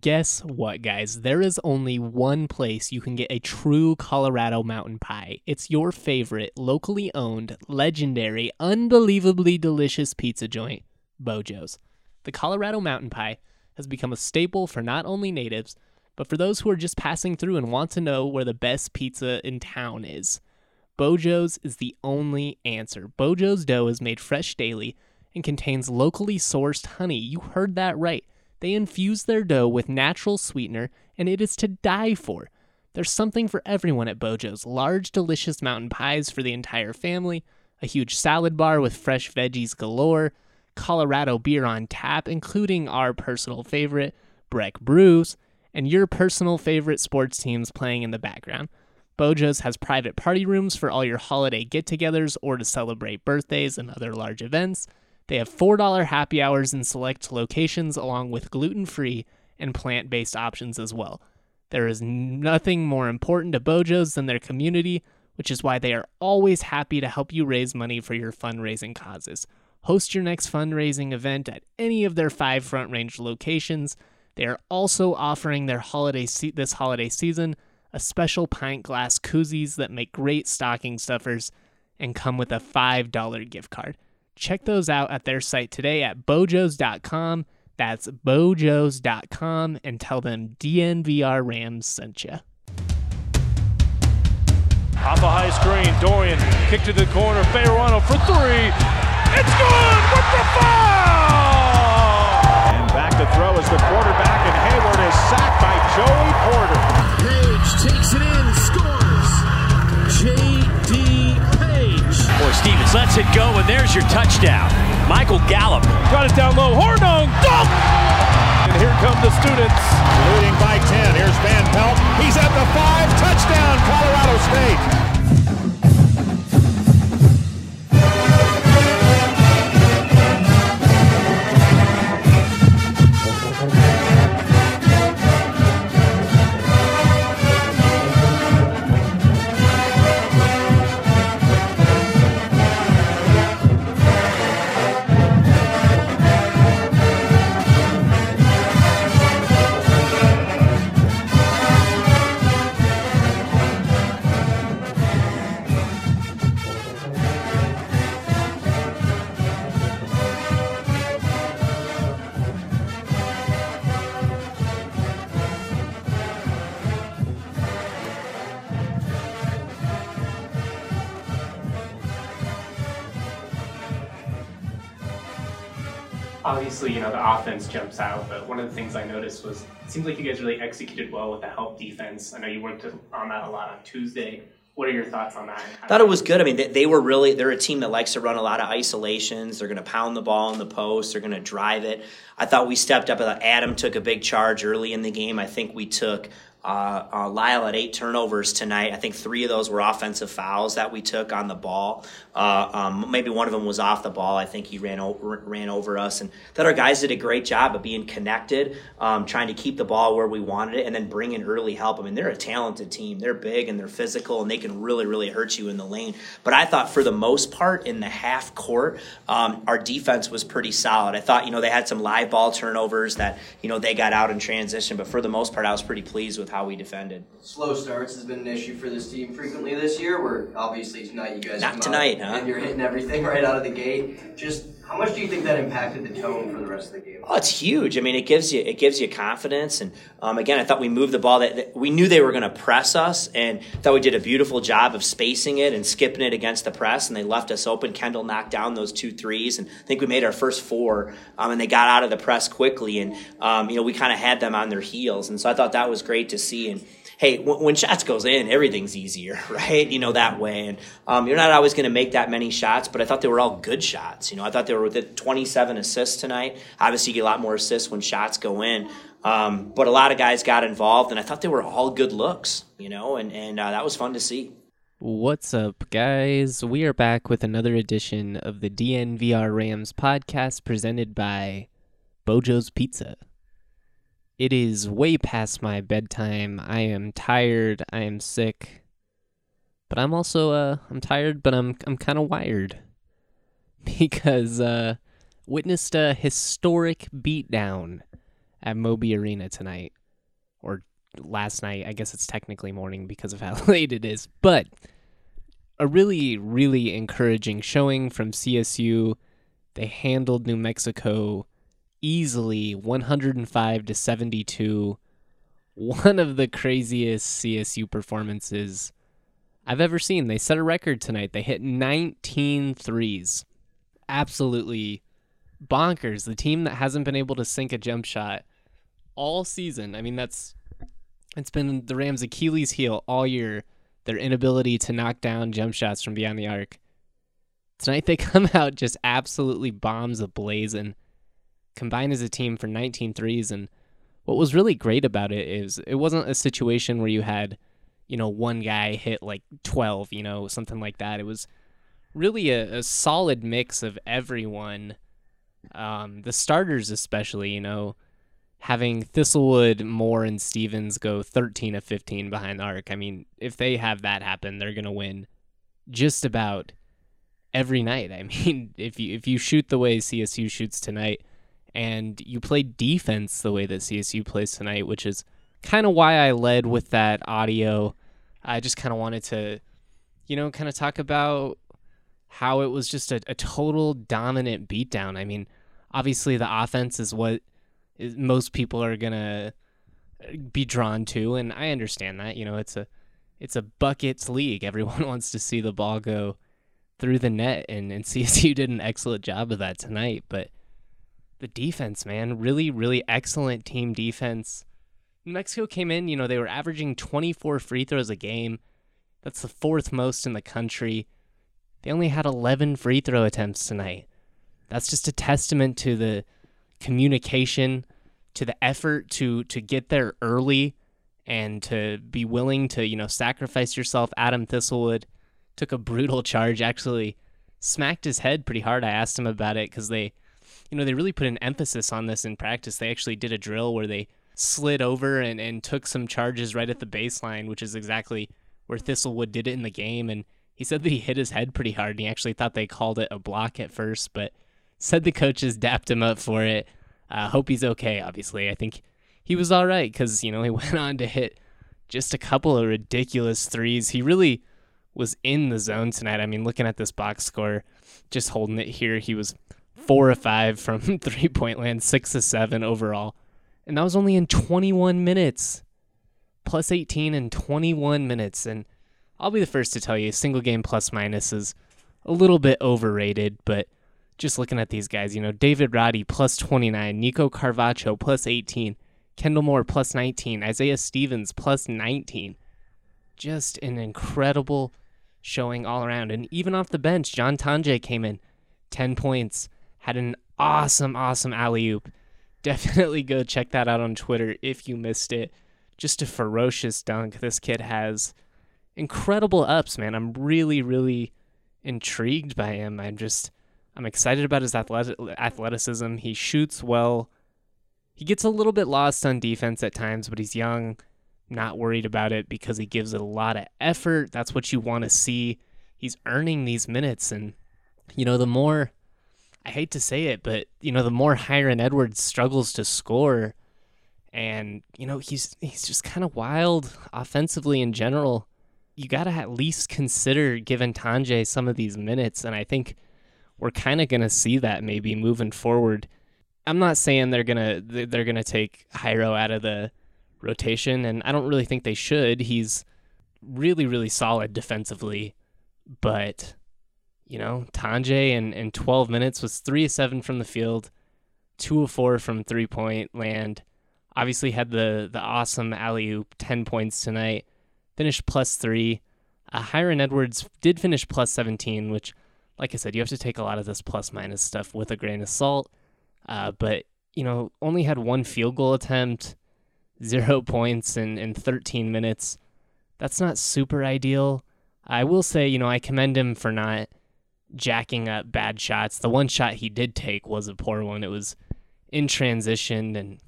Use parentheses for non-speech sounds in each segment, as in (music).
Guess what, guys? There is only one place you can get a true Colorado mountain pie. It's your favorite, locally owned, legendary, unbelievably delicious pizza joint, Bojo's. The Colorado mountain pie has become a staple for not only natives, but for those who are just passing through and want to know where the best pizza in town is. Bojo's is the only answer. Bojo's dough is made fresh daily and contains locally sourced honey. You heard that right. They infuse their dough with natural sweetener, and it is to die for. There's something for everyone at Bojo's large, delicious mountain pies for the entire family, a huge salad bar with fresh veggies galore, Colorado beer on tap, including our personal favorite, Breck Brews, and your personal favorite sports teams playing in the background. Bojo's has private party rooms for all your holiday get togethers or to celebrate birthdays and other large events. They have $4 happy hours in select locations, along with gluten free and plant based options as well. There is nothing more important to Bojo's than their community, which is why they are always happy to help you raise money for your fundraising causes. Host your next fundraising event at any of their five Front Range locations. They are also offering their holiday se- this holiday season a special pint glass koozies that make great stocking stuffers and come with a $5 gift card. Check those out at their site today at bojos.com. That's bojos.com and tell them DNVR Rams sent you. Off a high screen, Dorian kick to the corner, Bayerano for three. It's good with the foul! And back to throw is the quarterback, and Hayward is sacked by Joey Porter. Page takes it in, scores. Stevens lets it go, and there's your touchdown. Michael Gallup. Got it down low, Hornung, dunk! And here come the students. Leading by 10. Here's Van Pelt. He's at the five. Touchdown, Colorado State. Obviously, you know, the offense jumps out, but one of the things I noticed was it seems like you guys really executed well with the help defense. I know you worked on that a lot on Tuesday. What are your thoughts on that? I thought it was good. I mean, they, they were really they're a team that likes to run a lot of isolations. They're going to pound the ball in the post. They're going to drive it. I thought we stepped up. Adam took a big charge early in the game. I think we took uh, uh, Lyle had eight turnovers tonight. I think three of those were offensive fouls that we took on the ball. Uh, um, maybe one of them was off the ball. I think he ran over, ran over us, and that our guys did a great job of being connected, um, trying to keep the ball where we wanted it, and then bring in early help. I mean, they're a talented team. They're big and they're physical, and they can really, really hurt you in the lane. But I thought for the most part in the half court, um, our defense was pretty solid. I thought you know they had some live ball turnovers that you know they got out in transition, but for the most part, I was pretty pleased with how we defended. Slow starts has been an issue for this team frequently this year. Where obviously tonight you guys Not tonight, huh? and you're hitting everything (laughs) right out of the gate. Just how much do you think that impacted the tone for the rest of the game? Oh, it's huge. I mean, it gives you it gives you confidence. And um, again, I thought we moved the ball. That, that we knew they were going to press us, and thought we did a beautiful job of spacing it and skipping it against the press. And they left us open. Kendle knocked down those two threes, and I think we made our first four. Um, and they got out of the press quickly, and um, you know we kind of had them on their heels. And so I thought that was great to see. And hey, when, when shots goes in, everything's easier, (laughs) right? You know that way, and um, you're not always going to make that many shots, but I thought they were all good shots. You know, I thought they were with 27 assists tonight. Obviously, you get a lot more assists when shots go in, um, but a lot of guys got involved, and I thought they were all good looks. You know, and and uh, that was fun to see. What's up, guys? We are back with another edition of the DNVR Rams podcast presented by Bojo's Pizza. It is way past my bedtime. I am tired. I am sick. But I'm also uh I'm tired, but I'm I'm kind of wired (laughs) because uh witnessed a historic beatdown at Moby Arena tonight, or last night. I guess it's technically morning because of (laughs) how late it is, but a really, really encouraging showing from CSU. They handled New Mexico easily 105 to 72. One of the craziest CSU performances I've ever seen. They set a record tonight. They hit 19 threes. Absolutely bonkers. The team that hasn't been able to sink a jump shot all season. I mean, that's it's been the Rams' Achilles heel all year. Their inability to knock down jump shots from beyond the arc. Tonight they (laughs) come out just absolutely bombs ablazing. Combined as a team for 19 threes. And what was really great about it is it wasn't a situation where you had, you know, one guy hit like 12, you know, something like that. It was really a, a solid mix of everyone. Um, the starters, especially, you know, having Thistlewood, Moore, and Stevens go 13 of 15 behind the arc. I mean, if they have that happen, they're going to win just about every night. I (laughs) mean, if you if you shoot the way CSU shoots tonight, and you play defense the way that CSU plays tonight, which is kind of why I led with that audio. I just kind of wanted to, you know, kind of talk about how it was just a, a total dominant beatdown. I mean, obviously the offense is what is, most people are gonna uh, be drawn to, and I understand that. You know, it's a it's a buckets league. (laughs) Everyone wants to see the ball go through the net, and, and (laughs) CSU did an excellent job of that tonight. But the defense, man, really, really excellent team defense. New Mexico came in, you know, they were averaging 24 free throws a game. That's the fourth most in the country. They only had 11 free throw attempts tonight. That's just a testament to the communication, to the effort to to get there early and to be willing to, you know, sacrifice yourself. Adam Thistlewood took a brutal (laughs) charge, actually smacked his head pretty hard. I asked him about it because they, you know, they really put an emphasis on this in practice. They actually did a drill where they slid over and, and took some charges right at the baseline, which is exactly where Thistlewood did it in the game. And he said that he hit his head pretty hard and he actually thought they called it a block at first, but said the coaches dapped him up for it. I uh, hope he's okay, obviously. I think he was all right because, you know, he (laughs) went on to hit just a couple of ridiculous threes. He really was in the zone tonight. I mean, looking at this box score, just holding it here, he was four or five from (laughs) three point land, six of seven overall. And that was only in 21 minutes, plus 18 in 21 minutes. And I'll be the first to tell you, single game plus minus is a little bit overrated, but just looking at these guys, you know, David Roddy plus 29, Nico Carvacho plus 18, Kendle Moore plus 19, Isaiah Stevens plus 19. Just an incredible showing all around. And even off the bench, John Tonje came in 10 points, had an awesome, awesome alley oop. (laughs) Definitely go check that out on Twitter if you missed it. Just a ferocious dunk. This kid has incredible ups, man. I'm really, really intrigued by him. I'm just I'm excited about his athletic, athleticism. He shoots well. He gets a little bit lost on defense at times, but he's young, not worried about it because he gives it a lot of effort. That's what you want to see. He's earning these minutes. And, you know, the more, I hate to say it, but, you know, the more Hyron Edwards struggles to score, and, you know, he's, he's just kind of wild offensively in general. You got to at least consider giving Tonje some of these minutes. And I think we're kind of going to see that maybe moving forward. I'm not saying they're to they're to take Jairo out of the rotation and I don't really think they should. He's really really solid defensively, but you know, Tonje in, in 12 minutes was 3 of 7 from the field, 2 of 4 from three-point land. Obviously had the the awesome alley-oop, 10 points tonight. Finished plus 3. Uh, Hyron Edwards did finish plus 17, which like I said, you have to take a lot of this plus minus stuff with a grain of salt. Uh, but you know, only had one field goal attempt, zero (laughs) points in in 13 minutes. That's not super ideal. I will say, you know, I commend him for not jacking up bad shots. The one shot he did take was a poor one. It was in transition, and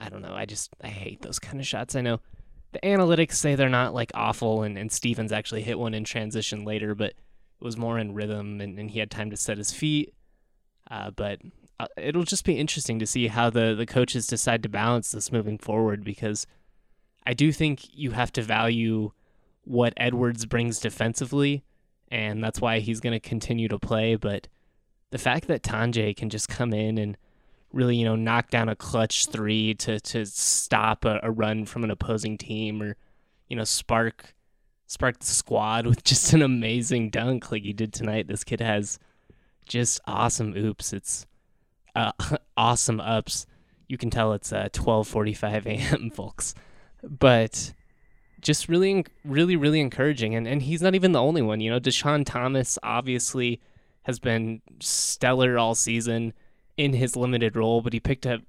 I don't know. I just I hate those kind of shots. I know the analytics say they're not like awful, and and Stevens actually hit one in transition later, but it was more in rhythm and, and he had time to set his feet. Uh, but uh, it'll just be interesting to see how the the coaches decide to balance this moving forward because I do think you have to value what Edwards brings defensively, and that's why he's going to continue to play. But the fact that Tonje can just come in and really, you know, knock down a clutch three to to stop a, a run from an opposing team, or you know, spark spark the squad with (laughs) just an amazing dunk like he did tonight. This kid has just awesome oops. It's uh, (laughs) awesome ups. You can tell it's uh, 12:45 a.m. folks, but just really, really, really encouraging. And and he's not even the only one. You know, Dischon Thomas obviously has been stellar all season in his limited role, but he picked up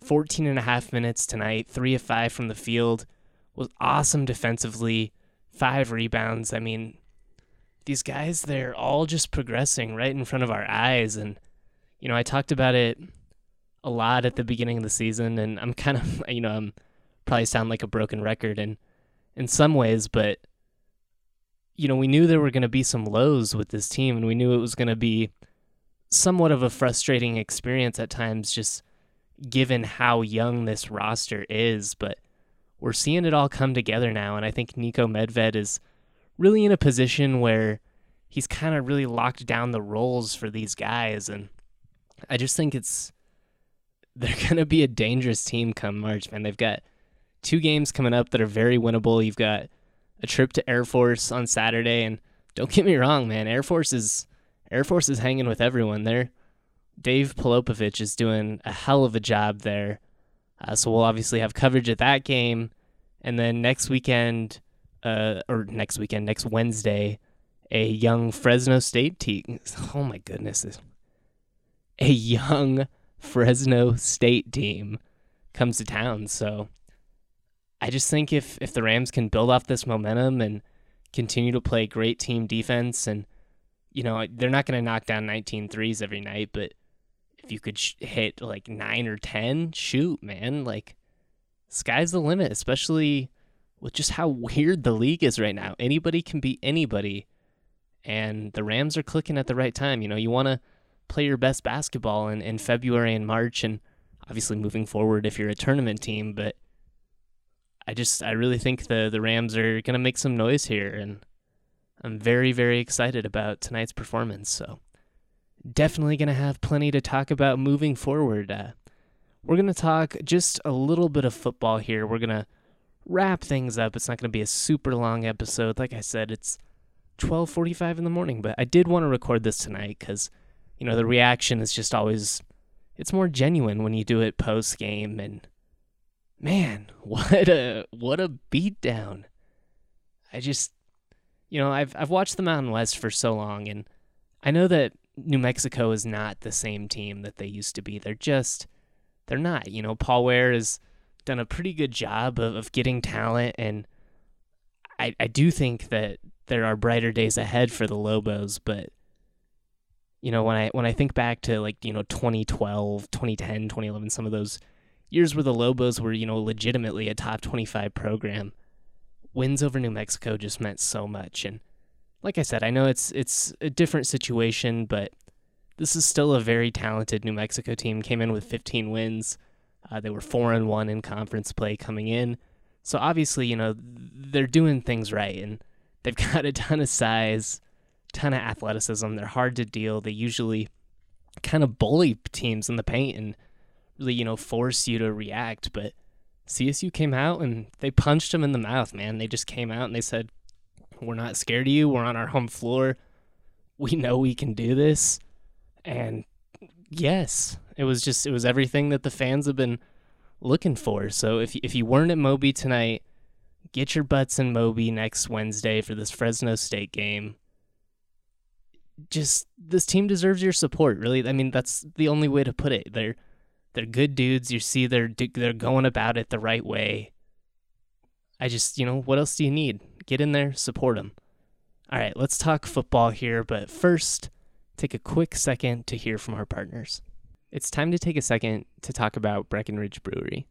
14 and a half minutes tonight, three of five from the field, was awesome defensively, five rebounds. I mean, these guys, they're all just progressing right in front of our eyes. And, you know, I talked about it a lot at the beginning of the season, and I'm kind of, (laughs) you know, I'm probably sound like a broken record in, in some ways, but, you know, we knew there were going to be some lows with this team, and we knew it was going to be somewhat of a frustrating experience at times, just given how young this roster is. But we're seeing it all come together now, and I think Niko Medved is really in a position where he's kind of really locked down the roles for these guys, and I just think it's they're (laughs) gonna be a dangerous team come March, man. They've got two games coming up that are very winnable. You've got a trip to Air Force on Saturday, and don't get me wrong, man. Air Force is Air Force is hanging with everyone there. Dave Pilipovich is doing a hell of a job there. Uh, so we'll obviously have coverage of that game. And then next weekend, uh, or next weekend, next Wednesday, a young Fresno State team. (laughs) Oh my goodness. A young Fresno State team comes to town. So I just think if, if the Rams can build off this momentum and continue to play great team defense and – you know, they're not going to knock down 19 threes every night, but if you could sh- hit like nine or 10, shoot, man. Like, sky's the limit, especially with just how weird the league is right now. Anybody can beat anybody, and the Rams are clicking at the right time. You know, you want to play your best basketball in, in February and March, and obviously moving forward if you're a tournament team, but. I just I really think the the Rams are gonna make some noise here, and I'm very, very excited about tonight's performance. So, definitely to have plenty to talk about moving forward. Uh, we're to talk just a little bit of football here. We're to wrap things up. It's not to be a super long episode. Like I said, it's 12:45 in the morning, but I did want to record this tonight cuz you know, the reaction is just always it's more genuine when you do it post game and man, (laughs) what a what a beatdown. I just you know, I've I've watched the Mountain West for so long, and I know that New Mexico is not the same team that they used to be. They're just they're not. You know, Paul Weir has done a pretty good job of, of getting talent, and I I do think that there are brighter days ahead for the Lobos, but you know when i when i think back to like you know 2012 2010 2011 some of those years where the lobos were you know legitimately a top 25 program wins over New Mexico just meant so much. And like I said, I know it's it's a different situation, but this is still a very talented New Mexico team. Came in with 15 wins. Uh, they were four and one in conference play coming in. So obviously, you know, they're doing things right, and they've (laughs) got a ton of size, ton of athleticism. They're hard to deal. They usually kind of bully teams in the paint and you know, force you to react. But CSU came out and they punched him in the mouth, man. They just came out and they said, We're not scared of you. We're on our home floor. We know we can do this. And yes, it was just, it was everything that the fans have been looking for. So if, if you weren't at Moby tonight, get your butts in Moby next Wednesday for this Fresno State game. Just, this team deserves your support, really. I mean, that's the only way to put it. They're, they're good dudes. You see they're they're going about it the right way. I just, you know, what else do you need? Get in there, support them. All right, let's talk football here, but first, take a quick second to hear from our partners. It's time to take a second to talk about Breckenridge Brewery,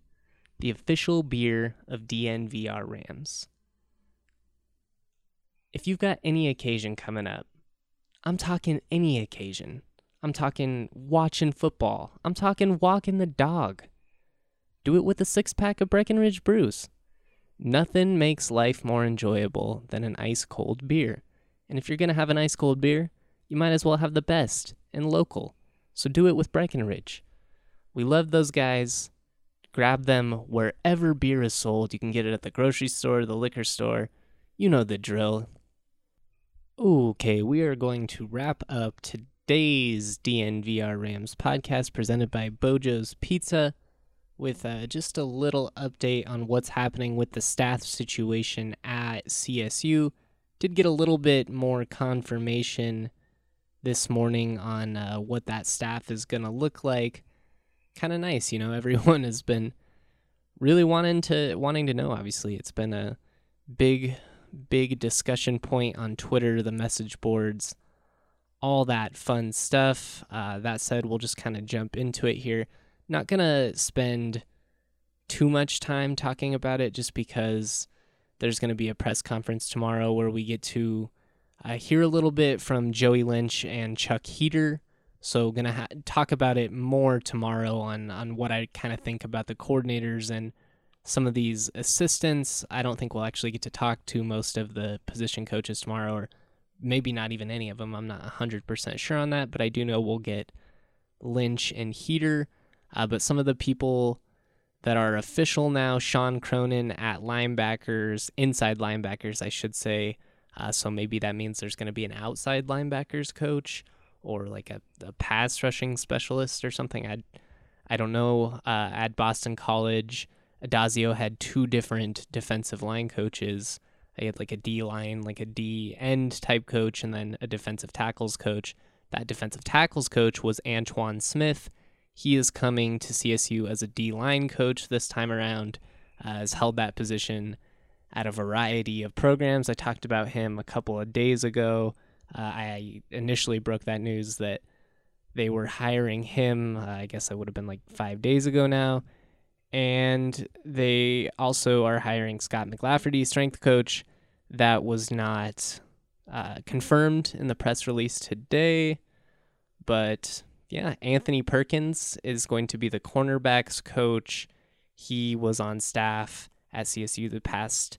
the official beer of DNVR Rams. If you've got any occasion coming up, I'm talking any occasion, I'm talking watching football. I'm talking walking the dog. Do it with a six pack of Breckenridge Brews. Nothing makes life more enjoyable than an ice cold beer. And if you're going to have an ice cold beer, you might as well have the best and local. So do it with Breckenridge. We love those guys. Grab them wherever beer is sold. You can get it at the grocery store, the liquor store. You know the drill. Okay, we are going to wrap up today's DNVR Rams podcast presented by Bojo's Pizza with uh, just a little update on what's happening with the staff situation at CSU. Did get a little bit more confirmation this morning on uh, what that staff is going to look like. Kind of nice, you know. (laughs) Everyone has been really wanting to wanting to know. Obviously, it's been a big, big discussion point on Twitter, the message boards, all that fun stuff. Uh, that said, we'll just kind of jump into it here not going to spend too much time talking about it just because there's going to be a press conference tomorrow where we get to uh, hear a little bit from Joey Lynch and Chuck Heater. So, going to ha- talk about it more tomorrow on, on what I kind of think about the coordinators and some of these assistants. I don't think we'll actually get to talk to most of the position coaches tomorrow, or maybe not even any of them. I'm not 100% sure on that, but I do know we'll get Lynch and Heater. Uh, but some of the people that are official now, Sean Cronin at linebackers, inside linebackers, I should say. Uh, so maybe that means there's going to be an outside linebackers coach or like a, a pass rushing specialist or something. I I don't know. Uh, at Boston College, Addazio had two different defensive line coaches. He had like a D line, like a D end type coach, and then a defensive tackles coach. That defensive tackles coach was Antoine Smith. He is coming to CSU as a D line coach this time around, uh, has held that position at a variety of programs. I talked about him a couple of days ago. Uh, I initially broke that news that they were hiring him, uh, I guess it would have been like five days ago now. And they also are hiring Scott McLafferty, strength coach. That was not uh, confirmed in the press release today, but yeah, Anthony Perkins is going to be the cornerbacks coach. He was on staff at CSU the past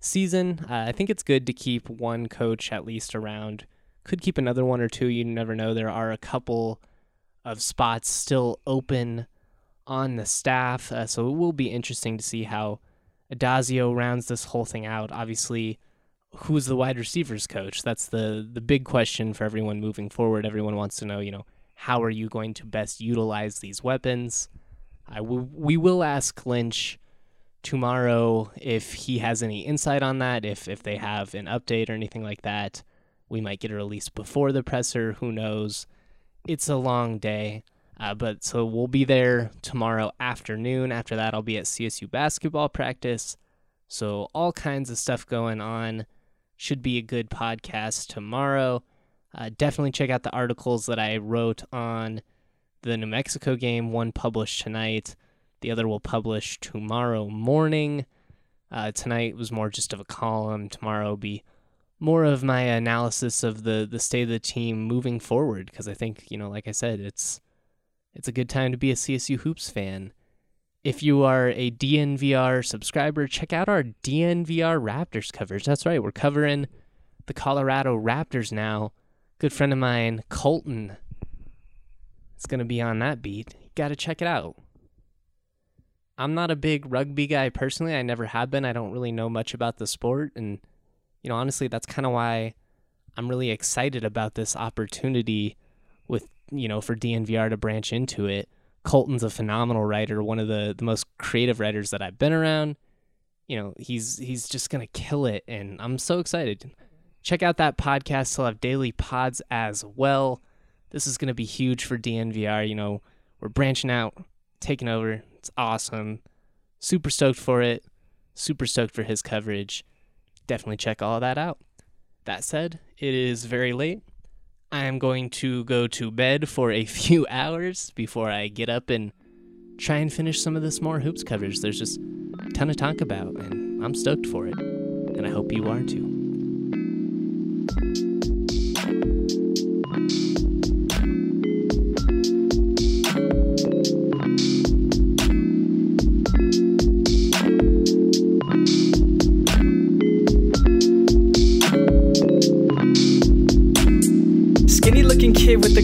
season. Uh, I think it's good to keep one coach at least around. Could keep another one or two. You never know. There are a couple of spots still open on the staff, uh, so it will be interesting to see how Addazio rounds this whole thing out. Obviously, who's the wide receivers coach? That's the the big question for everyone moving forward. Everyone wants to know, you know, how are you going to best utilize these weapons? I w- we will ask Lynch tomorrow if he has any insight on that, if if they have an update or anything like that. We might get a release before the presser. Who knows? It's a long day. Uh, but so we'll be there tomorrow afternoon. After that, I'll be at CSU basketball practice. So, all kinds of stuff going on. Should be a good podcast tomorrow. Uh, definitely check out the articles that I wrote on the New Mexico game. One published tonight, the other will publish tomorrow morning. Uh, tonight was more just of a column. Tomorrow will be more of my analysis of the the state of the team moving forward because I think you know, like I said, it's it's a good time to be a CSU hoops fan. If you are a DNVR subscriber, check out our DNVR Raptors coverage. That's right, we're covering the Colorado Raptors now good friend of mine, Colton, is going to be on that beat. You got to check it out. I'm not a big rugby guy personally. I never have been. I don't really know much about the sport. And, you know, honestly, that's kind of why I'm really excited about this opportunity with, you know, for DNVR to branch into it. Colton's a phenomenal writer, one of the, the most creative writers that I've been around. You know, he's he's just gonna kill it, and I'm so excited check out that podcast. They'll have daily pods as well. This is to be huge for DNVR. You know, we're branching out, taking over. It's awesome. Super stoked for it. Super stoked for his coverage. Definitely check all of that out. That said, it is very late. I am going to go to bed for a (laughs) few hours before I get up and try and finish some of this more hoops coverage. There's just a ton to talk about, and I'm stoked for it. And I hope you are too.